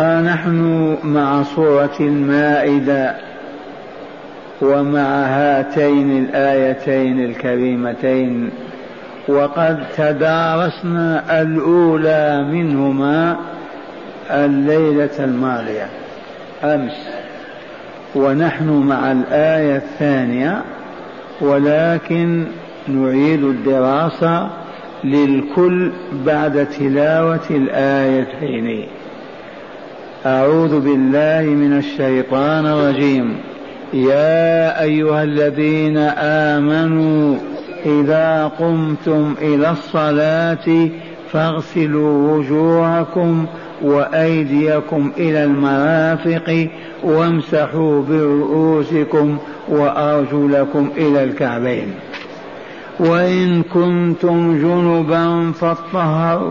نحن مع سورة المائدة ومع هاتين الآيتين الكريمتين وقد تدارسنا الأولى منهما الليلة الماضية. أمس. ونحن مع الآية الثانية ولكن نعيد الدراسة للكل بعد تلاوة الآيتين. أعوذ بالله من الشيطان الرجيم. يا أيها الذين آمنوا إذا قمتم إلى الصلاة فاغسلوا وجوهكم وأيديكم إلى المرافق وامسحوا برؤوسكم وأرجلكم إلى الكعبين. وإن كنتم جنبا فاطهروا.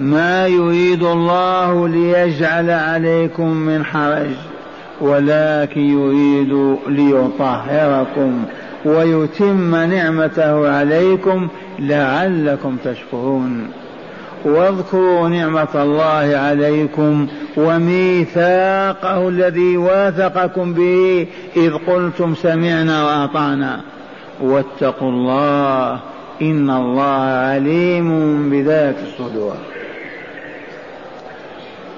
ما يريد الله ليجعل عليكم من حرج ولكن يريد ليطهركم ويتم نعمته عليكم لعلكم تشكرون. واذكروا نعمة الله عليكم وميثاقه الذي واثقكم به إذ قلتم سمعنا وأطعنا. واتقوا الله إن الله عليم بذات الصدور.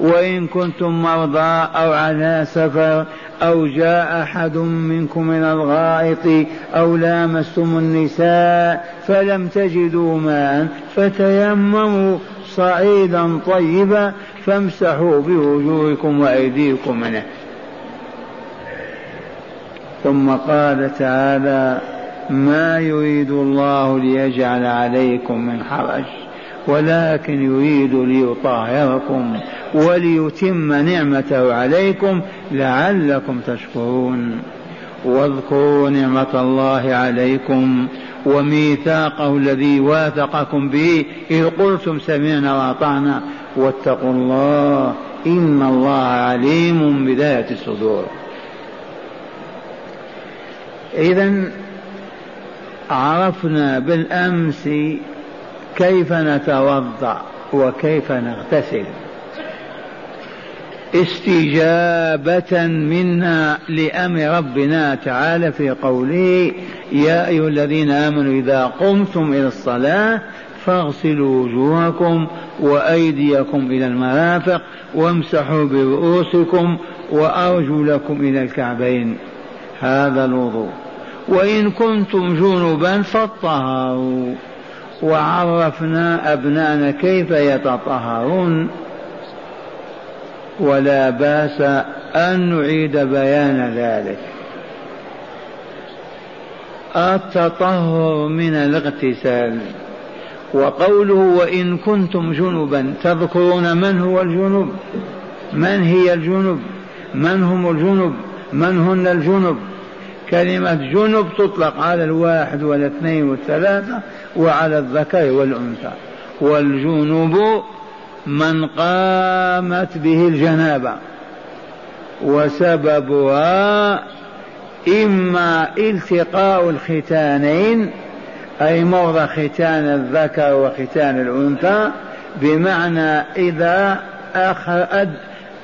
وإن كنتم مرضى أو على سفر أو جاء أحد منكم من الغائط أو لامستم النساء فلم تجدوا ماء فتيمموا صعيدا طيبا فامسحوا بوجوهكم وأيديكم منه. ثم قال تعالى ما يريد الله ليجعل عليكم من حرج. ولكن يريد ليطهركم وليتم نعمته عليكم لعلكم تشكرون. واذكروا نعمة الله عليكم وميثاقه الذي واثقكم به. إذ قلتم سمعنا وأطعنا. واتقوا الله إن الله عليم بذات الصدور. إذا عرفنا بالأمس كيف نتوضأ وكيف نغتسل؟ استجابة منا لأمر ربنا تعالى في قوله يا أيها الذين آمنوا إذا قمتم إلى الصلاة فاغسلوا وجوهكم وأيديكم إلى المرافق وامسحوا برؤوسكم وأرجلكم إلى الكعبين. هذا الوضوء. وإن كنتم جنبا فاطهروا. وعرفنا أبناءنا كيف يتطهرون. ولا بأس أن نعيد بيان ذلك. التطهر من الاغتسال. وقوله وإن كنتم جنبا تذكرون من هو الجنب؟ من هي الجنب؟ من هم الجنب؟ من هن الجنب؟ كلمة جنب تطلق على الواحد والاثنين والثلاثة وعلى الذكر والأنثى. والجنب من قامت به الجنابة. وسببها إما التقاء الختانين أي موضع ختان الذكر وختان الأنثى بمعنى إذا أخذ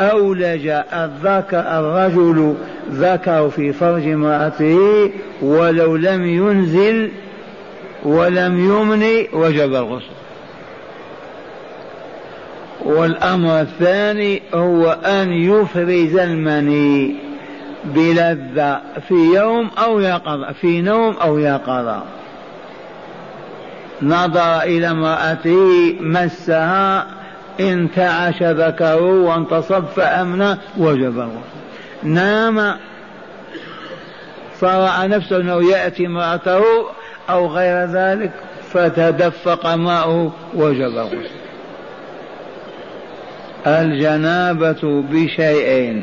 أولج الذكر الرجل ذكر في فرج امرأته ولو لم ينزل ولم يمن وجب الغسل. والأمر الثاني هو أن يفرز المني بلذة في يوم أو يقظة في نوم أو يقظة نظر إلى امرأته مسها انتعش ذكره وانتصب فأمنى وجب الغسل نام فرأى نفسه أنه يأتي امرأته أو غير ذلك فتدفق ماؤه وجب الغسل الجنابة بشيئين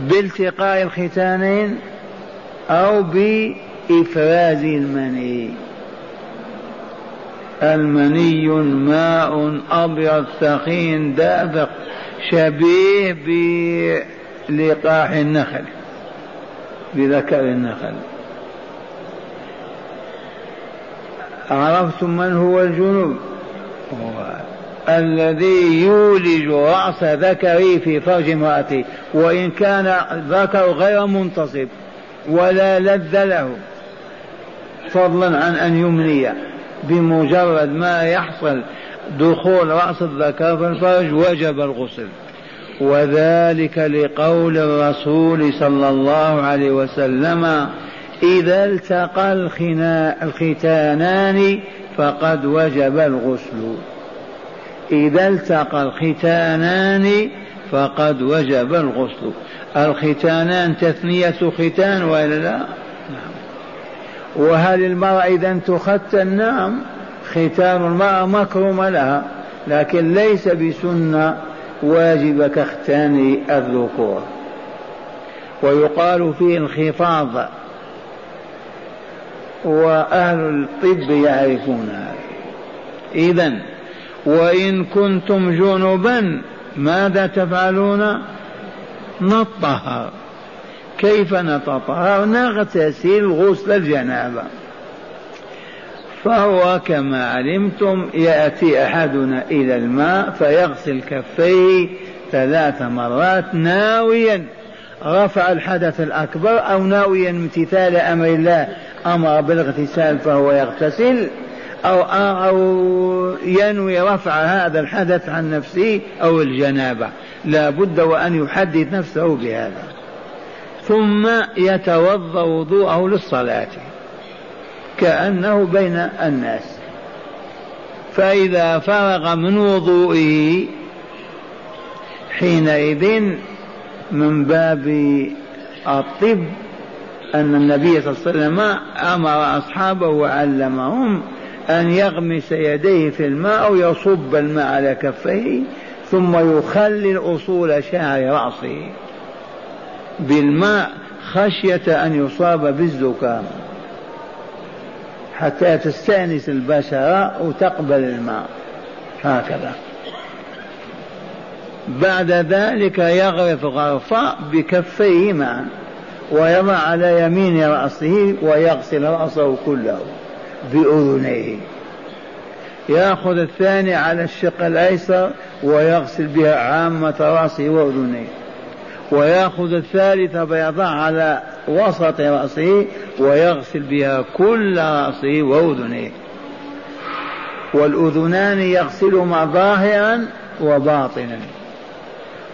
بالتقاء الختانين أو بإفراز المني. المني ماء أبيض ثخين دافق شبيه بلقاح النخل بذكر النخل. عرفتم من هو الجنوب؟ هو الذي يولج رأس ذكره في فرج امرأته وإن كان ذكر غير منتصب ولا لذ له. فضلا عن أن يمني بمجرد ما يحصل دخول رأس الذكر في الفرج وجب الغسل. وذلك لقول الرسول صلى الله عليه وسلم إذا التقى الختانان فقد وجب الغسل. إذا التقى الختانان فقد وجب الغسل. الختانان تثنية ختان وإلا لا؟ وهل المرأة إذا تختن نعم ختان المرأة مكرم لها لكن ليس بسنة. واجبة كختان الذكور. ويقال فيه انخفاض وأهل الطب يعرفون هذا إذا وإن كنتم جنبا ماذا تفعلون؟ نطهر. كيف نتطهر نغتسل غسل الجنابة. فهو كما علمتم يأتي أحدنا إلى الماء فيغسل كفيه ثلاث مرات ناويا. رفع الحدث الأكبر أو ناويا امتثال أمر الله أمر بالاغتسال فهو يغتسل أو أو ينوي رفع هذا الحدث عن نفسه أو الجنابة. لا بد وأن يحدث نفسه بهذا. ثم يتوضأ وضوءه للصلاة كأنه بين الناس. فإذا فرغ من وضوئه حينئذ من باب الطب أن النبي صلى الله عليه وسلم أمر أصحابه وعلمهم أن يغمس يديه في الماء أو يصب الماء على كفيه ثم يخلل أصول شعر رأسه. بالماء خشية أن يصاب بالزكام. حتى تستأنس البشرة وتقبل الماء. هكذا. بعد ذلك يغرف غرفة بكفيه معا ويضع على يمين رأسه ويغسل رأسه كله بأذنيه. يأخذ الثاني على الشق الأيسر ويغسل بها عامة رأسه وأذنيه. ويأخذ الثالثة فيضع على وسط رأسه ويغسل بها كل رأسه وأذنيه والأذنان يغسلهما ظاهرا وباطنا.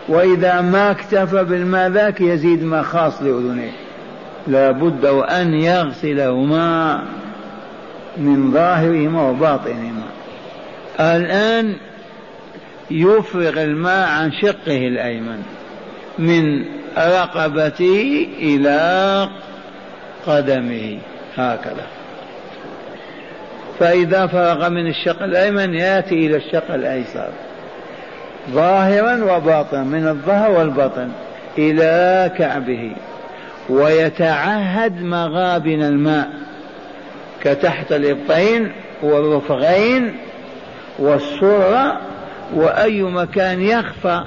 وإذا ما اكتفى بالماء ذاك يزيد ما خاص لأذنيه لا بد وأن يغسلهما من ظاهرهما وباطنهما. الآن يفرغ الماء عن شقه الأيمن. من رقبته إلى قدمه هكذا. فإذا فرغ من الشق الأيمن يأتي إلى الشق الأيسر. ظاهرا وباطنا من الظهر والبطن إلى كعبه. ويتعهد مغابن الماء كتحت الإبطين والرفغين والسرة وأي مكان يخفى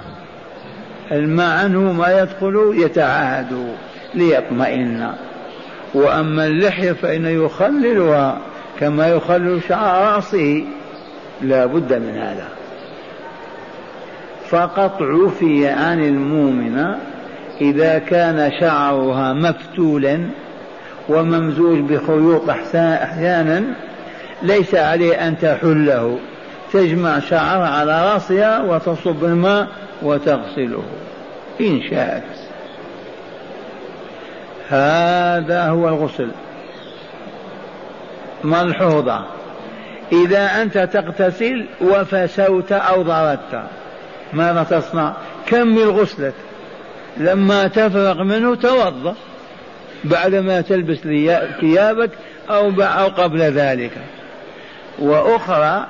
الماء عنه ما يدخل يتعاهد ليطمئن. وأما اللحية فإنه يخللها كما يخلل شعر رأسه لا بد من هذا. فقط عفي عن المؤمنة إذا كان شعرها مفتولا وممزوج بخيوط أحيانا ليس عليه أن تحله. تجمع شعرها على رأسها وتصب الماء وتغسله. إن شاءت. هذا هو الغسل. ملحوظة. إذا أنت تغتسل وفسوت أو ضربت ماذا تصنع؟ كمل غسلك. لما تفرغ منه توضأ. بعدما تلبس ثيابك أو أو قبل ذلك. وأخرى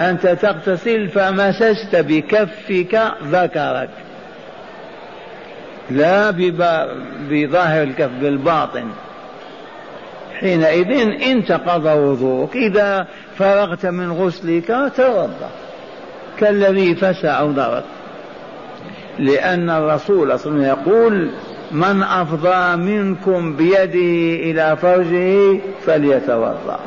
أنت تغتسل فمسست بكفك ذكرك. لا بظاهر الكف بالباطن. حينئذ انتقض وضوءك. إذا فرغت من غسلك توضأ. كالذي فسع ضرب لأن الرسول صلى الله عليه وسلم يقول من أفضى منكم بيده إلى فرجه فليتوضأ.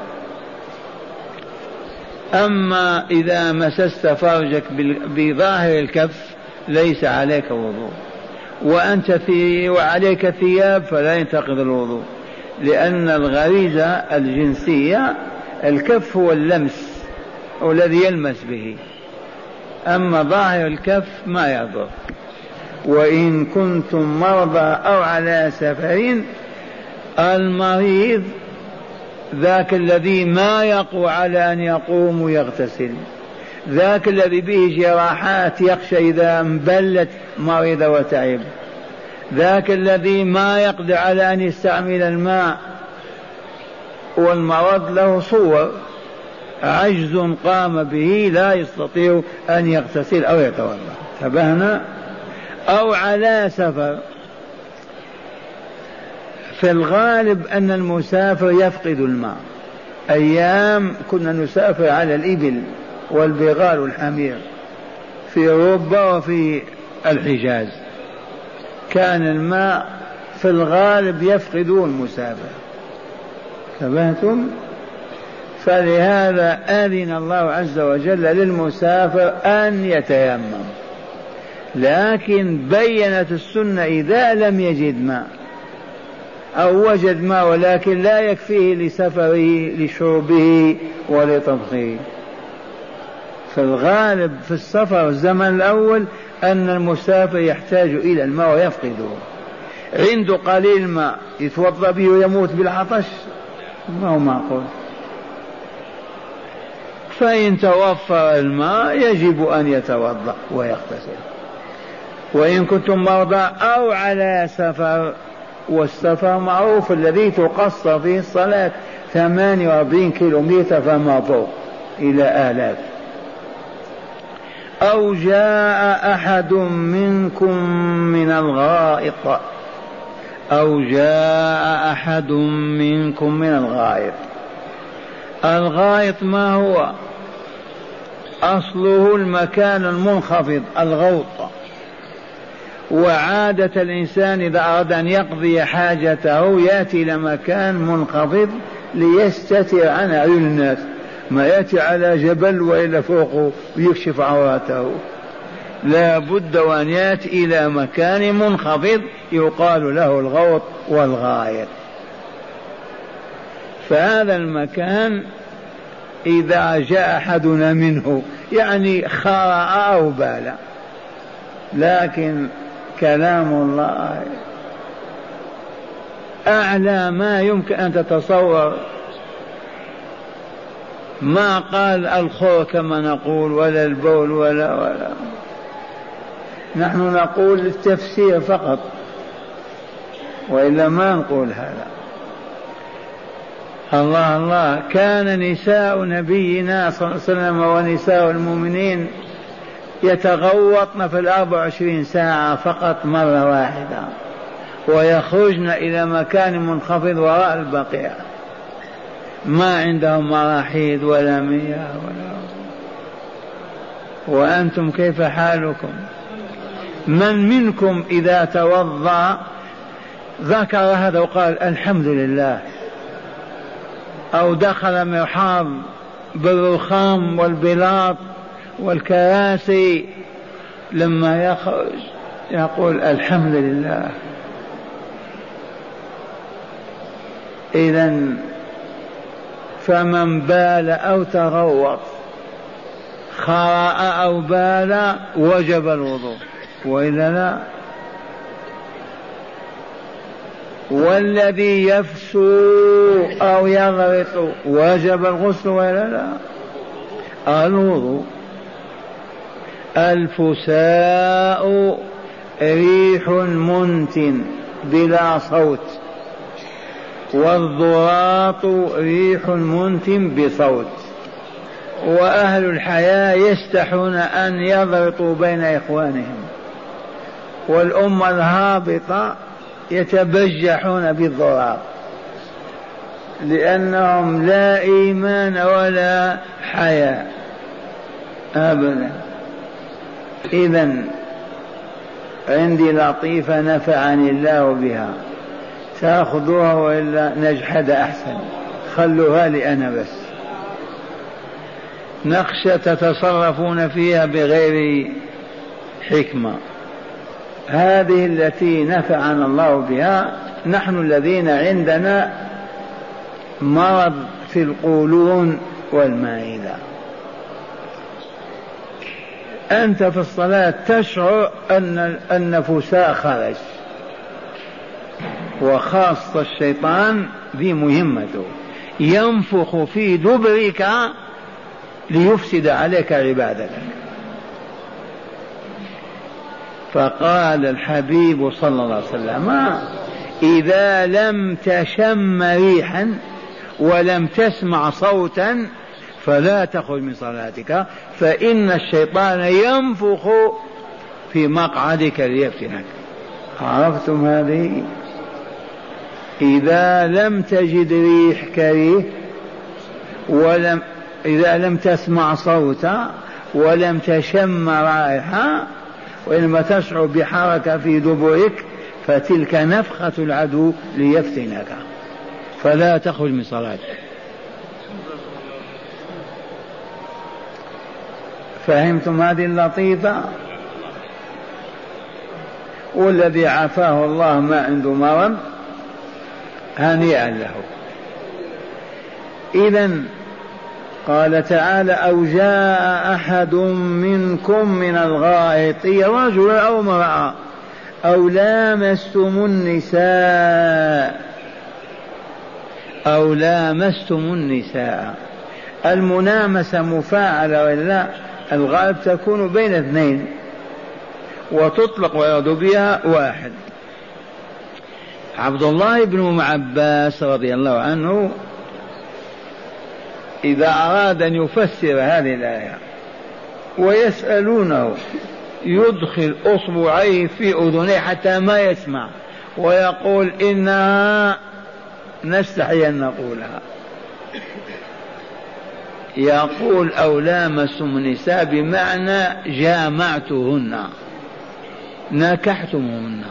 أما إذا مسست فرجك بظاهر الكف ليس عليك وضوء وأنت في وعليك ثياب فلا ينتقض الوضوء. لأن الغريزة الجنسية الكف هو اللمس هو الذي يلمس به. أما ظاهر الكف ما يضر. وإن كنتم مرضى أو على سفر المريض ذاك الذي ما يقوى على أن يقوم ويغتسل. ذاك الذي به جراحات يخشى إذا انبلت مرض وتعب. ذاك الذي ما يقدر على أن يستعمل الماء. والمرض له صور. عجز قام به لا يستطيع أن يغتسل أو يتوضأ. انتبهنا؟ أو على سفر. في الغالب أن المسافر يفقد الماء. أيام كنا نسافر على الإبل والبغال والحمير في أوروبا وفي الحجاز. كان الماء في الغالب يفقده المسافر. تبهتم فلهذا أذن الله عز وجل للمسافر أن يتيمم. لكن بينت السنة إذا لم يجد ماء. أو وجد ماء ولكن لا يكفيه لسفره لشربه ولطبخه في الغالب في السفر الزمن الأول أن المسافر يحتاج إلى الماء ويفقده. عنده قليل ماء يتوضأ به ويموت بالعطش. ما هو معقول. فإن توفر الماء يجب أن يتوضأ ويغتسل. وإن كنتم مرضى أو على سفر والسفر معروف الذي تقصر فيه الصلاة 48 كيلو متر فما فوق إلى آلاف. أو جاء أحد منكم من الغائط. أو جاء أحد منكم من الغائط. الغائط ما هو؟ أصله المكان المنخفض الغوط وعادة الإنسان إذا أراد أن يقضي حاجته يأتي إلى مكان منخفض ليستتر عن عيون الناس. ما يأتي على جبل وإلا فوقه ويكشف عوراته. لا بد وأن يأتي إلى مكان منخفض يقال له الغوط والغاية فهذا المكان إذا جاء أحدنا منه يعني خرأ أو بال. لكن كلام الله. أعلى ما يمكن أن تتصور. ما قال الخور كما نقول ولا البول ولا ولا. نحن نقول التفسير فقط وإلا ما نقول هذا. الله الله. كان نساء نبينا صلى الله عليه وسلم ونساء المؤمنين يتغوطن في الأربع وعشرين ساعة فقط مرة واحدة. ويخرجن إلى مكان منخفض وراء البقيع. ما عندهم مراحيض ولا مياه ولا وأنتم كيف حالكم؟ من منكم إذا توضأ ذكر هذا وقال الحمد لله. أو دخل مرحاض بالرخام والبلاط والكراسي لما يخرج يقول الحمد لله. إذا فمن بال أو تغوط خرأ أو بال وجب الوضوء وإلا لا والذي يفسو أو يغرق وجب الغسل ولا لا الوضوء. الفساء ريح منتن بلا صوت والضراط ريح منتن بصوت. وأهل الحياة يستحون أن يضرطوا بين إخوانهم والأمة الهابطة يتبجحون بالضراط لأنهم لا إيمان ولا حياة أبدا. إذا عندي لطيفة نفعني الله بها تأخذوها وإلا نجحد أحسن خلوها لي أنا بس. نخشى تتصرفون فيها بغير حكمة. هذه التي نفعنا الله بها نحن الذين عندنا مرض في القولون والمائدة. أنت في الصلاة تشعر أن النفساء خرج وخاصة الشيطان ذي مهمته. ينفخ في دبرك ليفسد عليك عبادتك. فقال الحبيب صلى الله عليه وسلم إذا لم تشم ريحا ولم تسمع صوتا فلا تخرج من صلاتك فإن الشيطان ينفخ في مقعدك ليفتنك. عرفتم هذه؟ إذا لم تجد ريح كريه ولم إذا لم تسمع صوتا ولم تشم رائحة وإنما تشعر بحركة في دبرك فتلك نفخة العدو ليفتنك. فلا تخرج من صلاتك. فهمتم هذه اللطيفة؟ والذي عافاه الله ما عنده مرض هنيئا له. إذا قال تعالى أو جاء أحد منكم من الغائط رجل أو امرأة أو لامستم النساء أو لامستم النساء. المنامسة مفاعلة ولا الغالب تكون بين اثنين وتطلق ويرد بها واحد. عبد الله بن عباس رضي الله عنه إذا أراد أن يفسر هذه الآية ويسألونه يدخل أصبعيه في أذنيه حتى ما يسمع ويقول إنها نستحي أن نقولها. يقول أو لامستم النساء بمعنى جامعتهن. نكحتمهن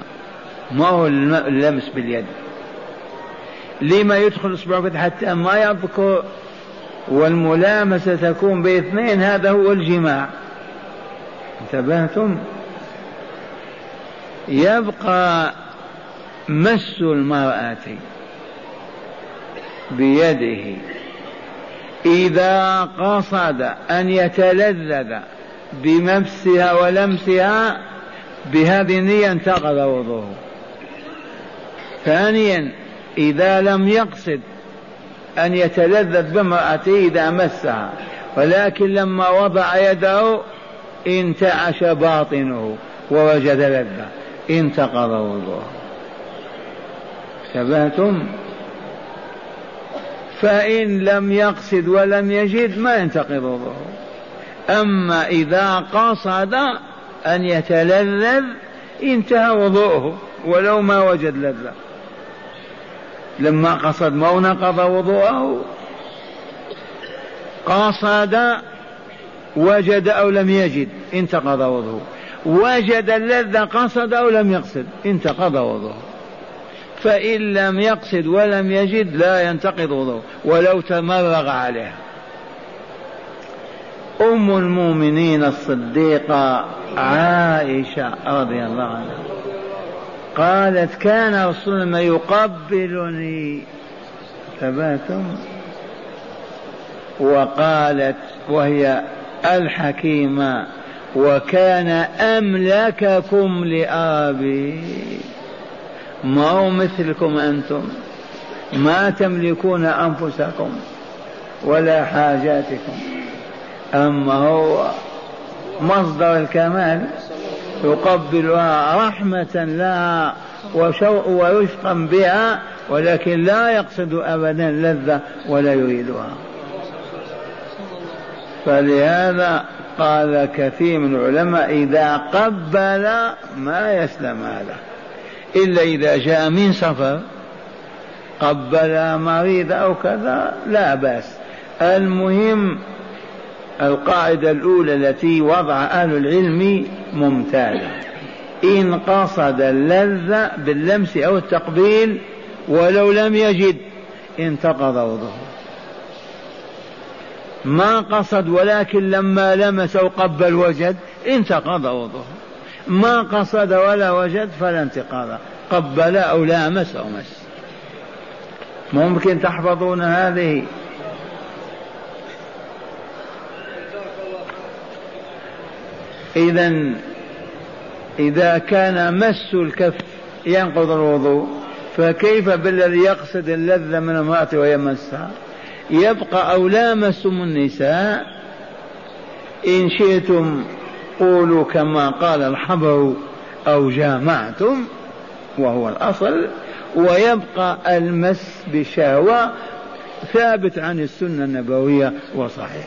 ما هو اللمس باليد. لما يدخل اصبعه حتى ما يذكر والملامسة تكون باثنين هذا هو الجماع. انتبهتم؟ يبقى مس المرأة بيده. إذا قصد أن يتلذذ بمسها ولمسها بهذه النية انتقض وضوءه. ثانيا إذا لم يقصد أن يتلذذ بامرأته إذا مسها ولكن لما وضع يده انتعش باطنه ووجد لذة انتقض وضوءه. ثبتم فإن لم يقصد ولم يجد ما ينتقض وضوءه أما إذا قصد أن يتلذذ انتهى وضوءه ولو ما وجد لذة. لما قصد ما نقض وضوءه قصد وجد أو لم يجد انتقض وضوءه. وجد اللذة قصد أو لم يقصد انتقض وضوءه. فإن لم يقصد ولم يجد لا ينتقض وضوءه ولو تمرغ عليها. أم المؤمنين الصديقة عائشة رضي الله عنها قالت كان رسول الله يقبلني ثباتم وقالت وهي الحكيمة وكان أملككم لأبي ما هو مثلكم أنتم؟ ما تملكون أنفسكم ولا حاجاتكم. أما هو مصدر الكمال يقبلها رحمة لها ورفقا بها ولكن لا يقصد أبدا لذة ولا يريدها. فلهذا قال كثير من العلماء إذا قبل ما يسلم هذا. إلا إذا جاء من سفر قبل مريض أو كذا لا بأس. المهم القاعدة الأولى التي وضع أهل العلم ممتازة إن قصد اللذة باللمس أو التقبيل ولو لم يجد انتقض وضوءه ما قصد ولكن لما لمس أو قبل وجد انتقض وضوءه ما قصد ولا وجد فلا انتقاض. قبل أو لامس أو مس. ممكن تحفظون هذه. إذا إذا كان مس الكف ينقض الوضوء فكيف بالذي يقصد اللذة من امرأة ويمسها يبقى أو لامستم النساء؟ إن شئتم قولوا كما قال الحبر أو جامعتم وهو الأصل ويبقى المس بشهوة ثابت عن السنة النبوية وصحيح.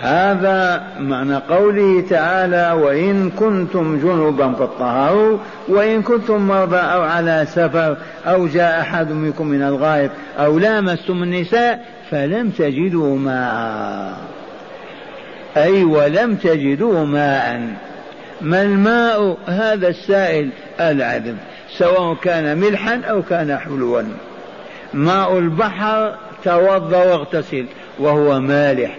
هذا معنى قوله تعالى وإن كنتم جنبا فاطهروا وإن كنتم مرضى أو على سفر أو جاء أحد منكم من الغائب أو لامستم النساء فلم تجدوا ماء. أي ولم تجدوا ماء. ما الماء؟ هذا السائل العذب سواء كان ملحا أو كان حلوا. ماء البحر توضأ واغتسل وهو مالح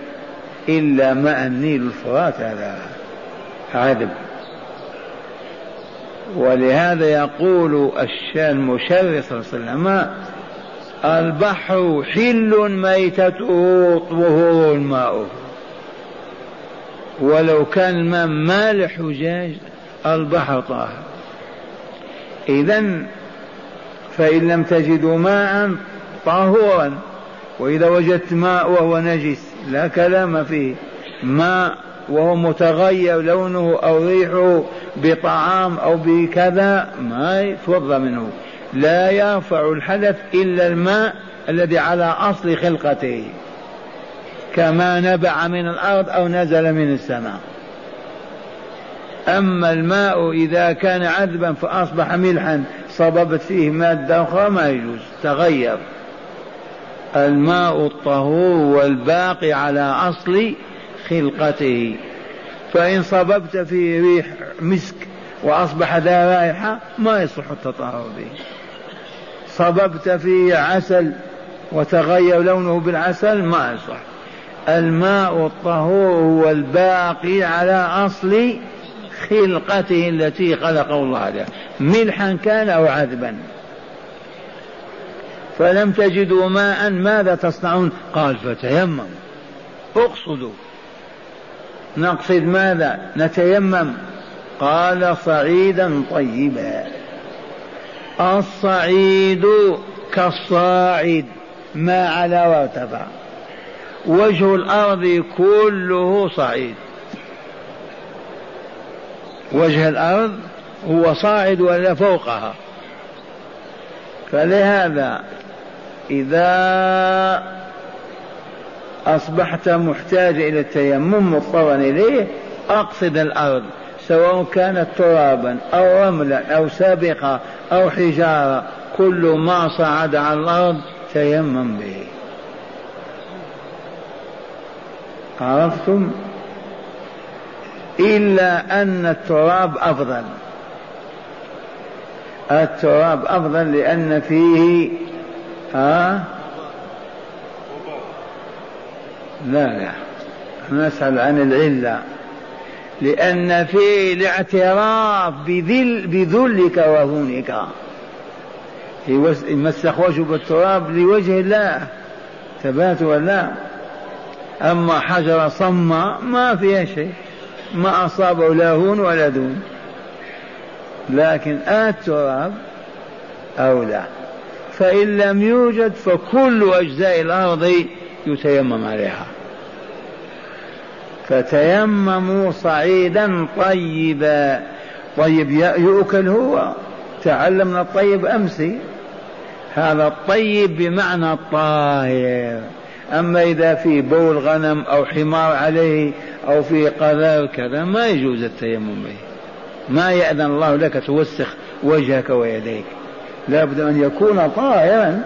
إلا ماء النيل الفرات هذا عذب. ولهذا يقول المشرف صلى الله عليه وسلم البحر حل ميتته طهور الماء. ولو كان الماء مالح حجاج البحر طاهر. إذا فإن لم تجدوا ماء طهورا وإذا وجدت ماء وهو نجس لا كلام فيه. ماء وهو متغير لونه أو ريحه بطعام أو بكذا ما يتوضأ منه. لا يرفع الحدث إلا الماء الذي على أصل خلقته. كما نبع من الأرض أو نزل من السماء. أما الماء إذا كان عذبا فأصبح ملحا صببت فيه مادة أخرى ما يجوز تغير. الماء الطهور والباقي على أصل خلقته. فإن صببت فيه ريح مسك وأصبح ذا رائحة ما يصح التطهر به. صببت فيه عسل وتغير لونه بالعسل ما يصح. الماء الطهور هو الباقي على أصل خلقته التي خلقه الله عليها. ملحا كان أو عذبا. فلم تجدوا ماء ماذا تصنعون؟ قال فتيمموا اقصدوا. نقصد ماذا؟ نتيمم. قال صعيدا طيبا. الصعيد كالصاعد ما على وارتفع. وجه الأرض كله صعيد. وجه الأرض هو صاعد ولا فوقها. فلهذا إذا أصبحت محتاجا إلى التيمم مضطرا إليه أقصد الأرض سواء كانت ترابا أو رملا أو سابقة أو حجارة كل ما صعد على الأرض تيمم به. عرفتم؟ إلا أن التراب أفضل. التراب أفضل لأن فيه ها؟ لا لا. نسأل عن العلة. لأن فيه الاعتراف بذل بذلك وهونك. يمسخ وجهه بالتراب لوجه الله. ثبات ولا أما حجر صم ما فيها شيء ما أصابه لا هون ولا دون. لكن التراب أولى فإن لم يوجد فكل أجزاء الأرض يتيمم عليها. فتيمموا صعيدا طيبا. طيب يؤكل هو. تعلمنا الطيب أمس هذا الطيب بمعنى الطاهر. أما إذا في بول غنم أو حمار عليه أو في قذار كذا ما يجوز التيمم به. ما يأذن الله لك توسخ وجهك ويديك. لابد أن يكون طاهرا.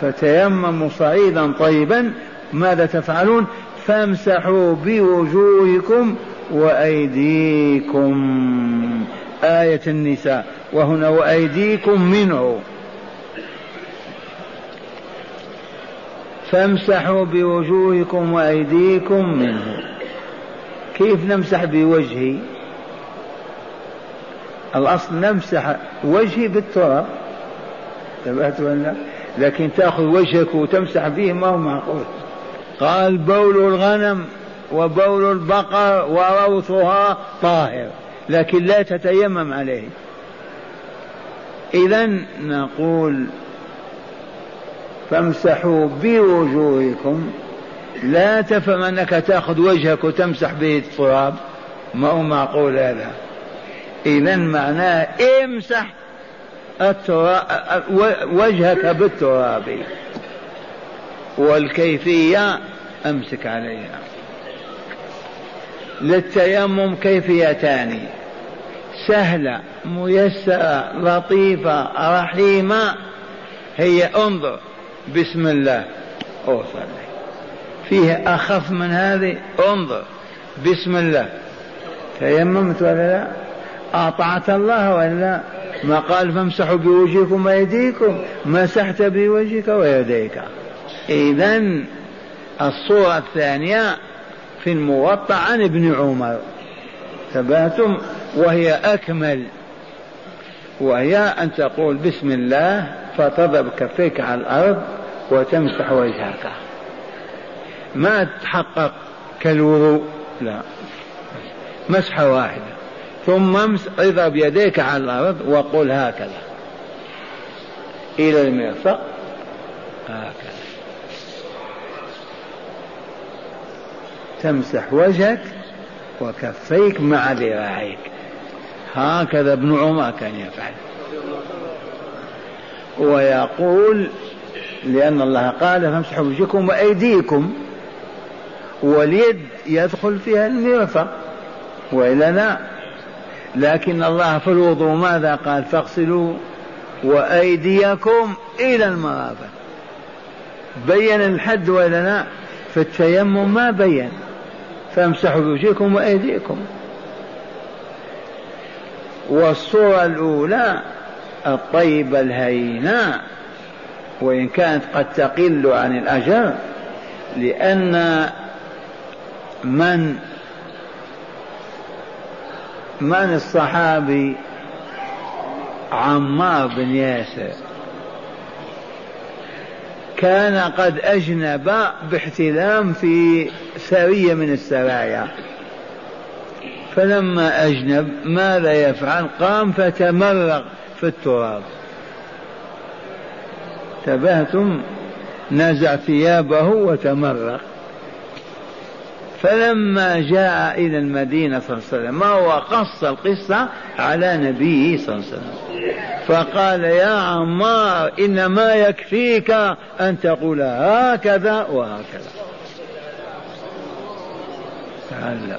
فتيمموا صعيدا طيبا ماذا تفعلون؟ فامسحوا بوجوهكم وأيديكم. آية النساء وهنا وأيديكم منه. فامسحوا بوجوهكم وأيديكم منه. كيف نمسح بوجهي؟ الأصل نمسح وجهي بالتراب. انتبهت ولا لكن تأخذ وجهك وتمسح به ما هو معقول. قال بول الغنم وبول البقر وروثها طاهر لكن لا تتيمم عليه. إذا نقول فامسحوا بوجوهكم. لا تفهم أنك تأخذ وجهك وتمسح به التراب. ما هو معقول هذا؟ إذا معناه امسح وجهك بالتراب. والكيفية أمسك عليها. للتيمم كيفيتان سهلة ميسرة لطيفة رحيمة. هي انظر بسم الله. أوصل فيه أخف من هذه؟ انظر. بسم الله. تيممت ولا لا؟ أطعت الله ولا لا؟ ما قال فامسحوا بوجهكم وأيديكم. مسحت بوجهك ويديك. إذا الصورة الثانية في الموطأ عن ابن عمر. ثباتم وهي أكمل. وهي أن تقول بسم الله فتضرب كفيك على الأرض وتمسح وجهك. ما تحقق كالوضوء؟ لا. مسحة واحدة ثم اضرب يديك على الأرض وقل هكذا. إلى المرفق. هكذا. تمسح وجهك وكفيك مع ذراعيك. هكذا ابن عمر كان يفعل. ويقول لأن الله قال فامسحوا وجهكم وأيديكم واليد يدخل فيها المرفق وإلا لا لكن الله في الوضوء ماذا قال؟ فاغسلوا وأيديكم إلى المرافق. بين الحد ولا لا في التيمم ما بين. فامسحوا بوجهكم وأيديكم. والصورة الأولى الطيبة الهينة وإن كانت قد تقل عن الأجر لأن من من الصحابي عمار بن ياسر كان قد أجنب باحتلام في سرية من السرايا. فلما أجنب ماذا يفعل؟ قام فتمرغ في التراب. تبهتم نزع ثيابه وتمرغ. فلما جاء إلى المدينة صلى الله عليه وسلم هو قص القصة؟ على نبيه صلى الله عليه وسلم. فقال يا عمار إنما يكفيك أن تقول هكذا وهكذا. تعالى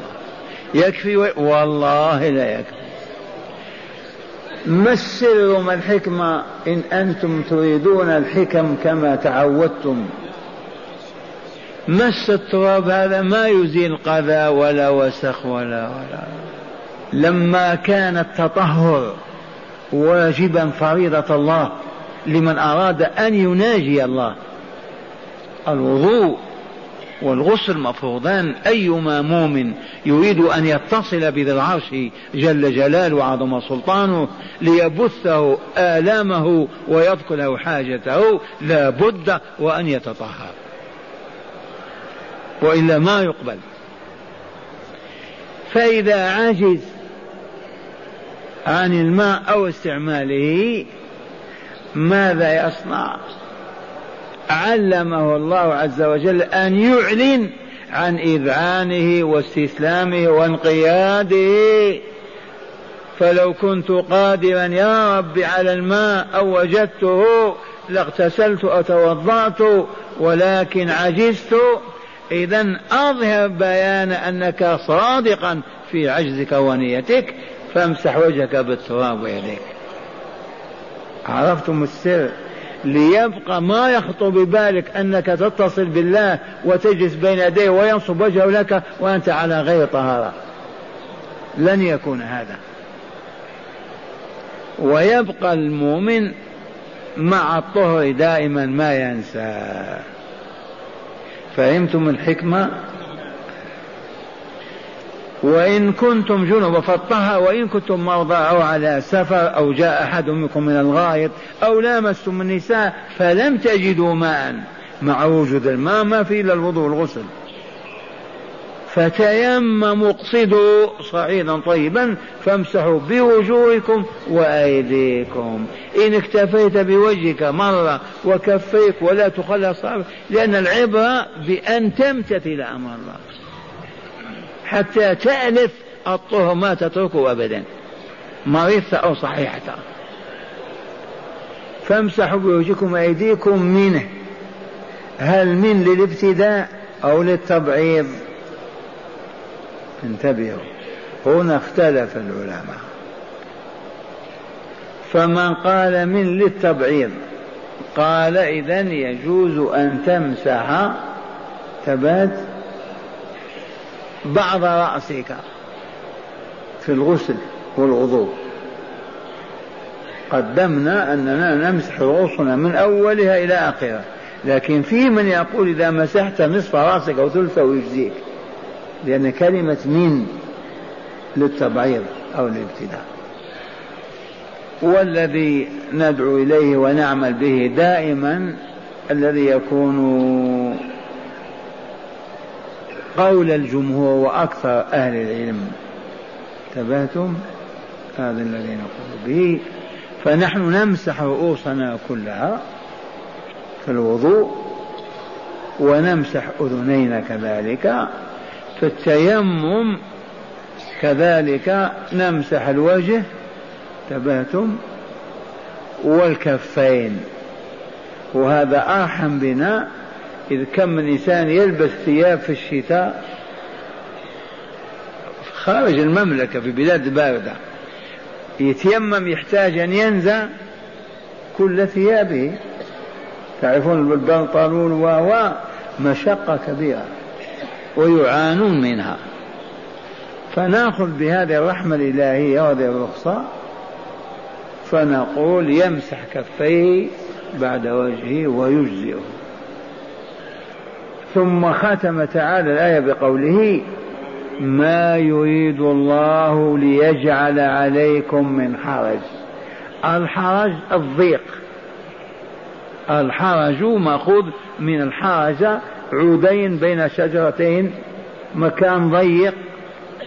يكفي والله لا يكفي. ما السر ما الحكمة إن أنتم تريدون الحكم كما تعودتم. مس التراب هذا ما يزيل قذى ولا وسخ ولا ولا. لما كان التطهر واجبا فريضة الله لمن أراد أن يناجي الله. الوضوء. والغسل مفروضان أيما مؤمن يريد أن يتصل بذي العرش جل جلاله وعظم سلطانه ليبثه آلامه ويذكر له حاجته لا بد وأن يتطهر. وإلا ما يقبل. فإذا عجز عن الماء أو استعماله ماذا يصنع؟ علمه الله عز وجل أن يعلن عن إذعانه واستسلامه وانقياده. فلو كنت قادرا يا رب على الماء أو وجدته لاغتسلت أو توضأت ولكن عجزت إذا أظهر بيان أنك صادقا في عجزك ونيتك فامسح وجهك بالتراب ويديك. عرفتم السر؟ ليبقى ما يخطر ببالك أنك تتصل بالله وتجلس بين يديه وينصب وجهه لك وأنت على غير طهارة. لن يكون هذا. ويبقى المؤمن مع الطهر دائما ما ينسى. فهمتم الحكمة؟ وإن كنتم جنبا فالطهر وإن كنتم مرضى أو على سفر أو جاء أحد منكم من الغائط أو لامستم النساء فلم تجدوا ماء. مع وجود الماء ما في إلا الوضوء والغسل. فتيمموا اقصدوا صعيدا طيبا فامسحوا بوجوهكم وأيديكم. إن اكتفيت بوجهك مرة وكفيك ولا تخلى صعب لأن العبرة بأن تمتثل أمر الله حتى تألف الطهر ما تتركه ابدا. مريضة أو صحيحة. فامسحوا بوجهكم وايديكم منه. هل من للابتداء أو للتبعيض؟ انتبهوا. هنا اختلف العلماء. فمن قال من للتبعيض قال إذا يجوز أن تمسح تبات بعض رأسك في الغسل والوضوء. قدمنا أننا نمسح رؤوسنا من أولها إلى آخرها. لكن في من يقول إذا مسحت نصف رأسك أو ثلثه يجزيك لأن كلمة من للتبعيض أو الابتداء. والذي ندعو إليه ونعمل به دائما الذي يكون قول الجمهور وأكثر أهل العلم. تبهتم هذا الذي نقول به. فنحن نمسح رؤوسنا كلها في الوضوء ونمسح أذنينا كذلك. في التيمم كذلك نمسح الوجه. تبهتم والكفين. وهذا أرحم بنا إذ كم من إنسان يلبس ثياب في الشتاء خارج المملكة في بلاد باردة. يتيمم يحتاج أن ينزع كل ثيابه. تعرفون البنطلون و مشقة كبيرة. ويعانون منها. فنأخذ بهذه الرحمة الإلهية وهذه الرخصة. فنقول يمسح كفيه بعد وجهه ويجزئه. ثم ختم تعالى الآية بقوله ما يريد الله ليجعل عليكم من حرج. الحرج الضيق. الحرج مأخوذ من الحرج عودين بين شجرتين. مكان ضيق.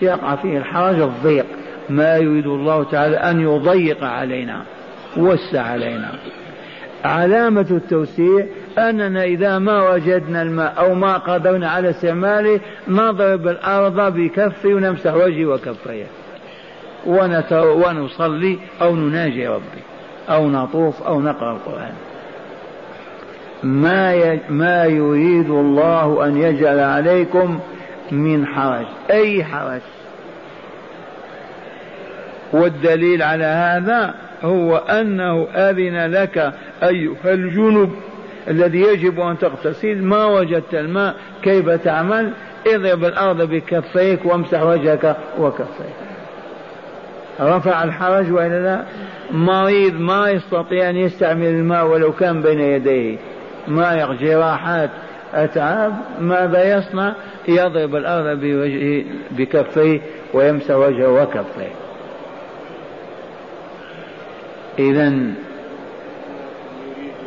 يقع فيه الحرج الضيق. ما يريد الله تعالى أن يضيق علينا وسع علينا. علامة التوسيع أننا إذا ما وجدنا الماء أو ما قدرنا على استعماله نضرب الأرض بكفي ونمسح وجهي وكفيه. ونصلي أو نناجي ربي أو نطوف أو نقرأ القرآن. ما ما يريد الله أن يجعل عليكم من حرج. أي حرج؟ والدليل على هذا هو أنه أذن لك أيها الجنب الذي يجب أن تغتسل ما وجدت الماء كيف تعمل؟ اضرب الأرض بكفيك وامسح وجهك وكفيك. رفع الحرج وإلا لا؟ مريض ما يستطيع أن يستعمل الماء ولو كان بين يديه. ما جراحات أتعاب ماذا يصنع؟ يضرب الأرض بوجهه بكفيه ويمسح وجهه وكفيه. إذا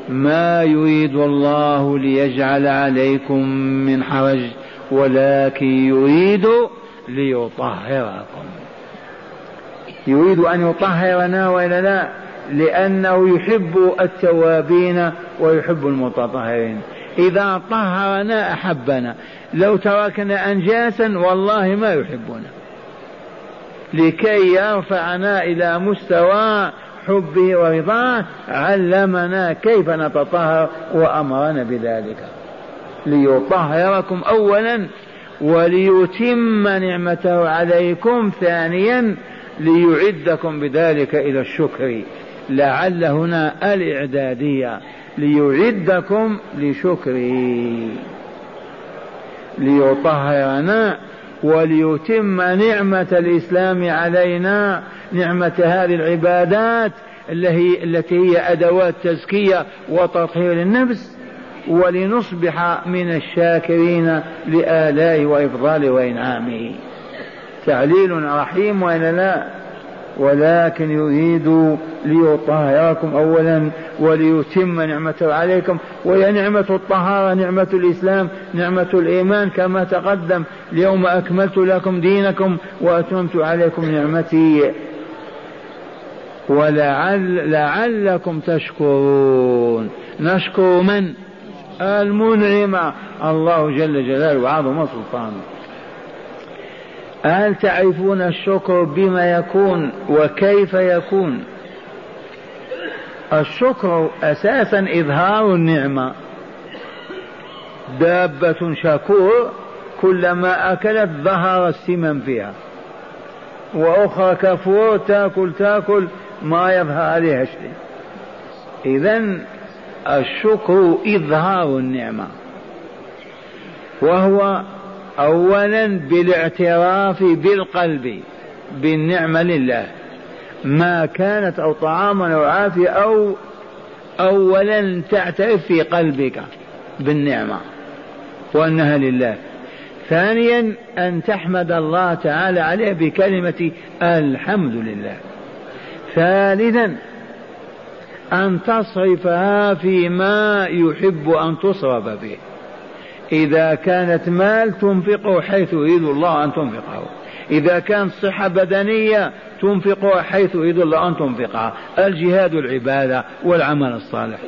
ما يريد الله ليجعل عليكم من حرج ولكن يريد ليطهركم. يريد أن يطهرنا وإلا لا؟ لأنه يحب التوابين ويحب المتطهرين. إذا طهرنا أحبنا. لو تركنا أنجاسا والله ما يحبنا. لكي يرفعنا إلى مستوى حبه ورضاه علمنا كيف نتطهر وأمرنا بذلك. ليطهركم أولا وليتم نعمته عليكم ثانيا ليعدكم بذلك إلى الشكر. لعل هنا الإعدادية. ليعدكم لشكره ليطهرنا وليتم نعمة الإسلام علينا نعمة هذه العبادات التي هي أدوات تزكية وتطهير النفس ولنصبح من الشاكرين لآلائه وإفضاله وإنعامه. تعليل رحيم وإلا لا؟ ولكن يريد ليطهركم أولا وليتم نعمته عليكم. وهي نعمة الطهارة نعمة الإسلام نعمة الإيمان. كما تقدم اليوم أكملت لكم دينكم وأتممت عليكم نعمتي. ولعل لعلكم تشكرون. نشكر من؟ المنعم. الله جل جلاله وعظم سلطانه. هل تعرفون الشكر بما يكون وكيف يكون؟ الشكر أساسا إظهار النعمة. دابة شكور كلما أكلت ظهر السمن فيها. وأخرى كفور تاكل تاكل ما يظهر عليها شيء. اذا الشكر إظهار النعمة. وهو اولا بالاعتراف بالقلب بالنعمة لله. ما كانت أو طعاما أو عافية أو اولا تعترف في قلبك بالنعمة وأنها لله. ثانيا أن تحمد الله تعالى عليه بكلمة الحمد لله. ثالثا أن تصرفها فيما يحب أن تصرف به. إذا كانت مال تنفقه حيث يريد الله أن تنفقه. إذا كانت صحة بدنية تنفقها حيث يريد الله أن تنفقها الجهاد العبادة والعمل الصالح.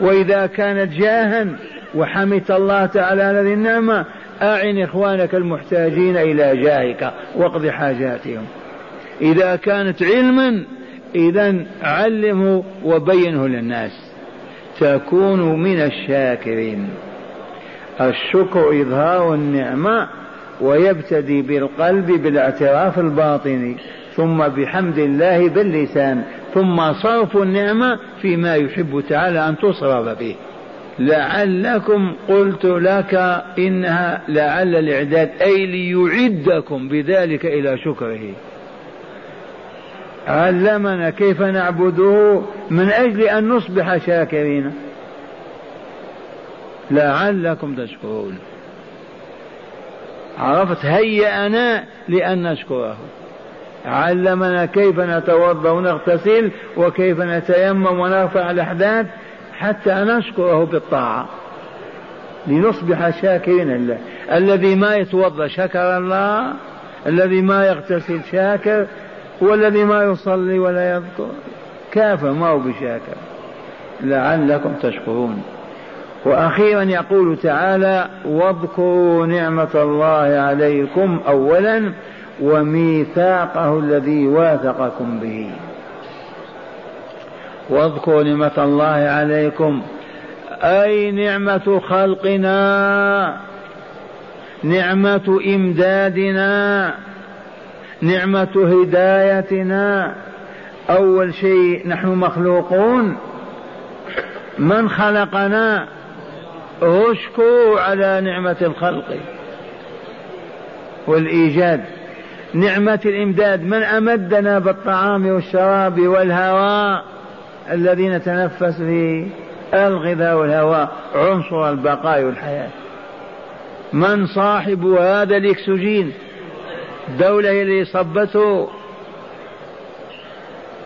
وإذا كانت جاها وحمدت الله تعالى هذه النعمة أعن إخوانك المحتاجين إلى جاهك واقض حاجاتهم. إذا كانت علما إذا علمه وبينه للناس. تكون من الشاكرين. الشكر إظهار النعمة ويبتدي بالقلب بالاعتراف الباطني ثم بحمد الله باللسان. ثم صرف النعمة فيما يحب تعالى أن تصرف به. لعلكم قلت لك إنها لعل الإعداد أي ليعدكم بذلك إلى شكره. علمنا كيف نعبده من أجل أن نصبح شاكرين. لعلكم تشكرون. عرفت؟ هيأنا لأن نشكره. علمنا كيف نتوضأ ونغتسل وكيف نتيمم ونرفع الأحداث حتى نشكره بالطاعة. لنصبح شاكرين لله. الذي ما يتوضأ شكر الله الذي ما يغتسل شاكر والذي ما يصلي ولا يذكر. كافر ما هو بشاكر. لعلكم تشكرون. وأخيرا يقول تعالى واذكروا نعمة الله عليكم اولا وميثاقه الذي واثقكم به. واذكروا نعمة الله عليكم. أي نعمة خلقنا؟ نعمة إمدادنا؟ نعمة هدايتنا؟ أول شيء نحن مخلوقون. من خلقنا؟ اشكروا على نعمة الخلق والإيجاد. نعمة الإمداد من أمدنا بالطعام والشراب والهواء؟ الذي نتنفس فيه الغذاء والهواء عنصر البقاء والحياة. من صاحب هذا الإكسجين؟ الدولة اللي صبته.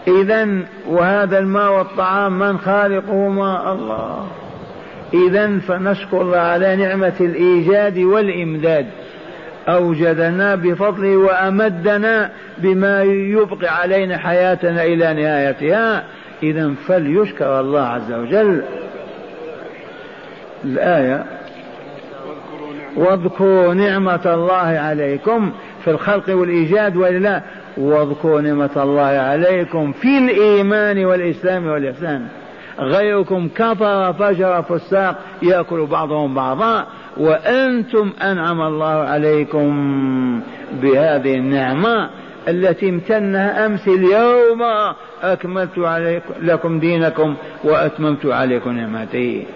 إذا وهذا الماء والطعام من خالقه؟ ما الله. إذا فنشكر الله على نعمة الإيجاد والإمداد. أوجدنا بفضله وأمدنا بما يبقي علينا حياتنا إلى نهايتها. إذا فليشكر الله عز وجل. الآية واذكروا نعمة الله عليكم في الخلق والإيجاد وإلا واذكروا نعمة الله عليكم في الإيمان والإسلام والإحسان. غيركم كفر فجر فساق يأكل بعضهم بعضا. وأنتم أنعم الله عليكم بهذه النعمة. التي امتنها أمس اليوم أكملت عليكم لكم دينكم وأتممت عليكم نعمتي.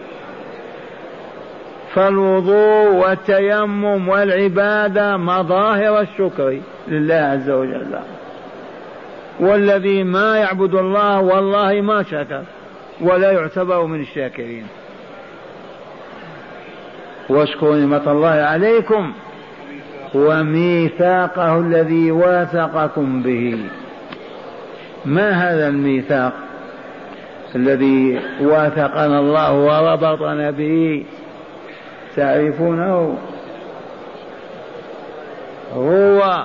فالوضوء والتيمم والعبادة مظاهر الشكر لله عز وجل. والذي ما يعبد الله والله ما شكر ولا يعتبر من الشاكرين. واشكروا نعمة الله عليكم. وميثاقه الذي واثقكم به. ما هذا الميثاق الذي واثقنا الله وربطنا به؟ تعرفونه؟ هو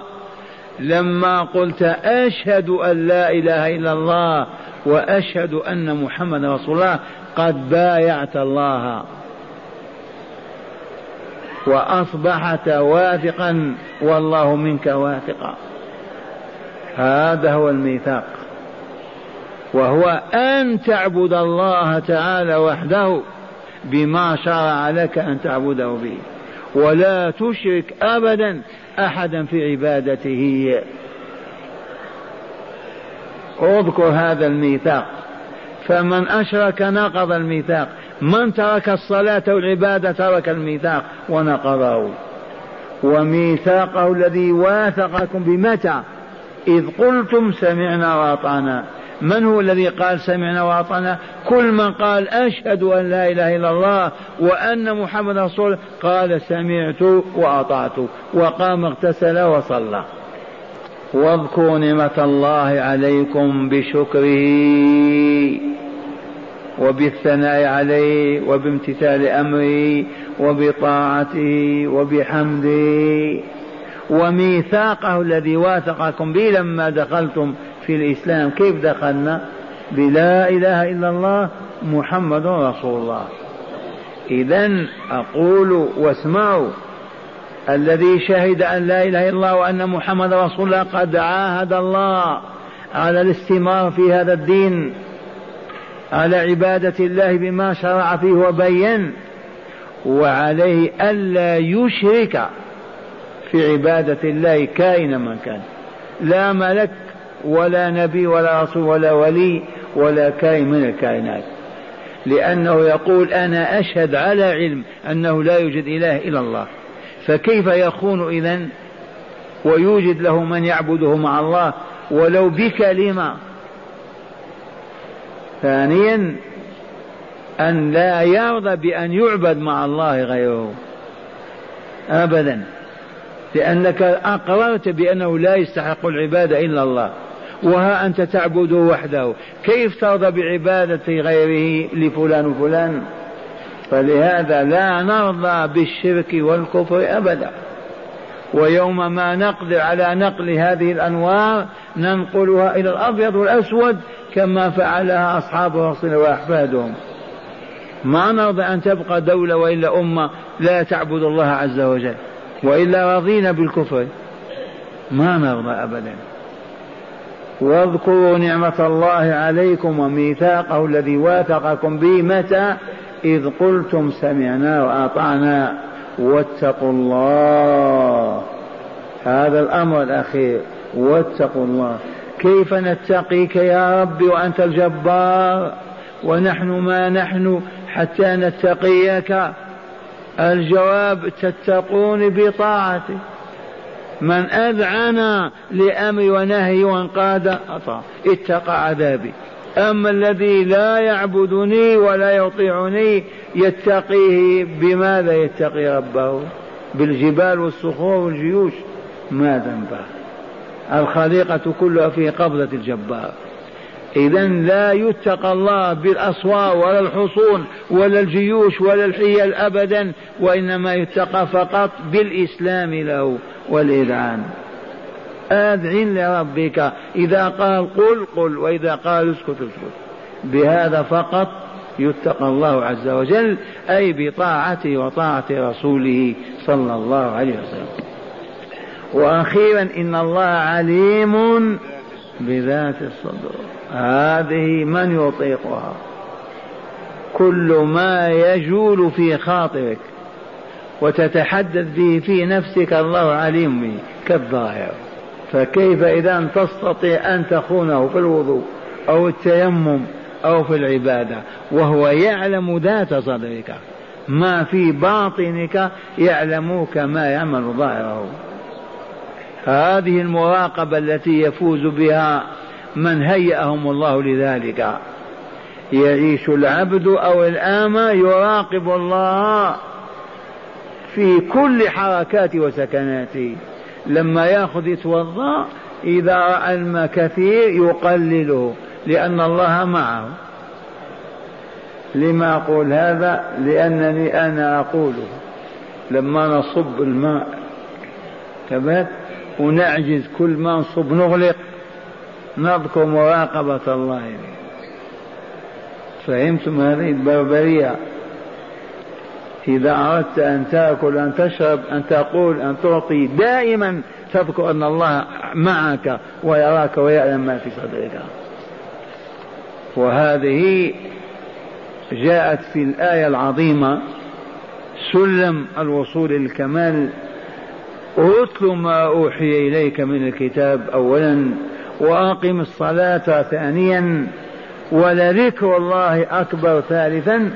لما قلت أشهد أن لا إله إلا الله وأشهد أن محمد رسول الله قد بايعت الله. وأصبحت واثقا والله منك واثقا. هذا هو الميثاق. وهو أن تعبد الله تعالى وحده بما شرع لك أن تعبده به ولا تشرك أبدا أحدا في عبادته. اذكر هذا الميثاق. فمن أشرك نقض الميثاق. من ترك الصلاة والعبادة ترك الميثاق ونقضه. وميثاقه الذي واثقكم بمتى؟ إذ قلتم سمعنا وأطعنا. من هو الذي قال سمعنا وأطعنا؟ كل من قال أشهد أن لا إله إلا الله وأن محمد رسول قال سمعت وأطعت. وقام اغتسل وصلى. واذكروا نعمة الله عليكم بشكره. وبالثناء عليه وبامتثال أمره وبطاعته وبحمده. وميثاقه الذي واثقكم به لما دخلتم في الإسلام. كيف دخلنا؟ بلا إله إلا الله محمد رسول الله. اذا أقول واسمعوا. الذي شهد أن لا إله إلا الله وأن محمد رسول الله قد عاهد الله على الاستمرار في هذا الدين. على عبادة الله بما شرع فيه وبين وعليه ألا يشرك في عبادة الله كائنا من كان. لا ملك ولا نبي ولا رسول ولا ولي ولا كائن من الكائنات. لأنه يقول أنا أشهد على علم أنه لا يوجد إله إلا الله. فكيف يخون إذن ويوجد له من يعبده مع الله؟ ولو بكلمة ثانيا أن لا يرضى بأن يعبد مع الله غيره. أبدا. لأنك أقررت بأنه لا يستحق العبادة إلا الله. وها أنت تعبده وحده. كيف ترضى بعبادة غيره لفلان وفلان؟ فلهذا لا نرضى بالشرك والكفر أبدا. ويوم ما نقدر على نقل هذه الأنوار ننقلها إلى الأبيض والأسود كما فعلها أصحاب الرسول وأحفادهم. ما نرضى أن تبقى دولة وإلا أمة لا تعبد الله عز وجل وإلا رضينا بالكفر. ما نرضى أبدا. واذكروا نعمة الله عليكم وميثاقه الذي واثقكم به متى؟ إذ قلتم سمعنا وأطعنا واتقوا الله. هذا الأمر الأخير واتقوا الله. كيف نتقيك يا رب وأنت الجبار؟ ونحن ما نحن حتى نتقيك. الجواب تتقون بطاعتي. من أذعن لأمر ونهي وانقاد أطاع. اتقى عذابي. أما الذي لا يعبدني ولا يطيعني يتقيه بماذا يتقي ربه؟ بالجبال والصخور والجيوش. ما ذنبه؟ الخليقة كلها في قبضة الجبار. إذا لا يتقى الله بالأسوار ولا الحصون ولا الجيوش ولا الحيل أبدا وإنما يتقى فقط بالإسلام له والإذعان. أذعن لربك. إذا قال قل قل وإذا قال اسكت اسكت. بهذا فقط يتقى الله عز وجل أي بطاعته وطاعة رسوله صلى الله عليه وسلم. وأخيرا إن الله عليم بذات الصدور. هذه من يطيقها؟ كل ما يجول في خاطرك وتتحدث به في نفسك الله عليم به كالظاهر. فكيف إذا تستطيع أن تخونه في الوضوء أو التيمم أو في العبادة وهو يعلم ذات صدرك؟ ما في باطنك يعلم كما يعمل ظاهره. هذه المراقبة التي يفوز بها من هيأهم الله لذلك. يعيش العبد أو الآمة يراقب الله في كل حركات وسكناته. لما يأخذ يتوضا إذا رأى الماء كثير يقلله لأن الله معه. لما أقول هذا؟ لأنني أنا أقوله. لما نصب الماء ثبت ونعجز كل ما نصب نغلق نذكر مراقبة الله. فهمتم هذه البربرية؟ إذا أردت أن تأكل أن تشرب أن تقول أن تعطي دائما تذكر أن الله معك ويراك ويعلم ما في صدرك. وهذه جاءت في الآية العظيمة سلم الوصول للكمال اتل ما أوحي إليك من الكتاب أولا وأقم الصلاة ثانيا ولذكر الله أكبر ثالثا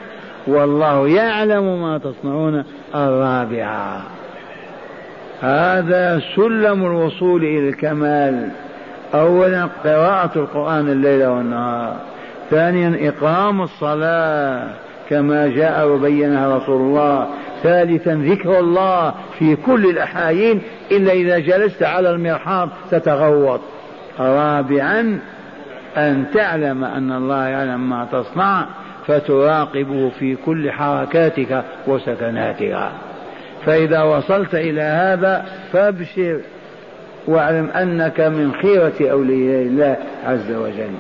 والله يعلم ما تصنعون الرابعة. هذا سلم الوصول إلى الكمال. أولا قراءة القرآن الليل والنهار. ثانيا إقام الصلاة كما جاء وبينها رسول الله ثالثا ذكر الله في كل الأحايين إلا إذا جلست على المرحاض تتغوط. رابعا أن تعلم أن الله يعلم ما تصنع فتراقبه في كل حركاتك وسكناتك. فإذا وصلت إلى هذا فابشر واعلم أنك من خيرة أولياء الله عز وجل.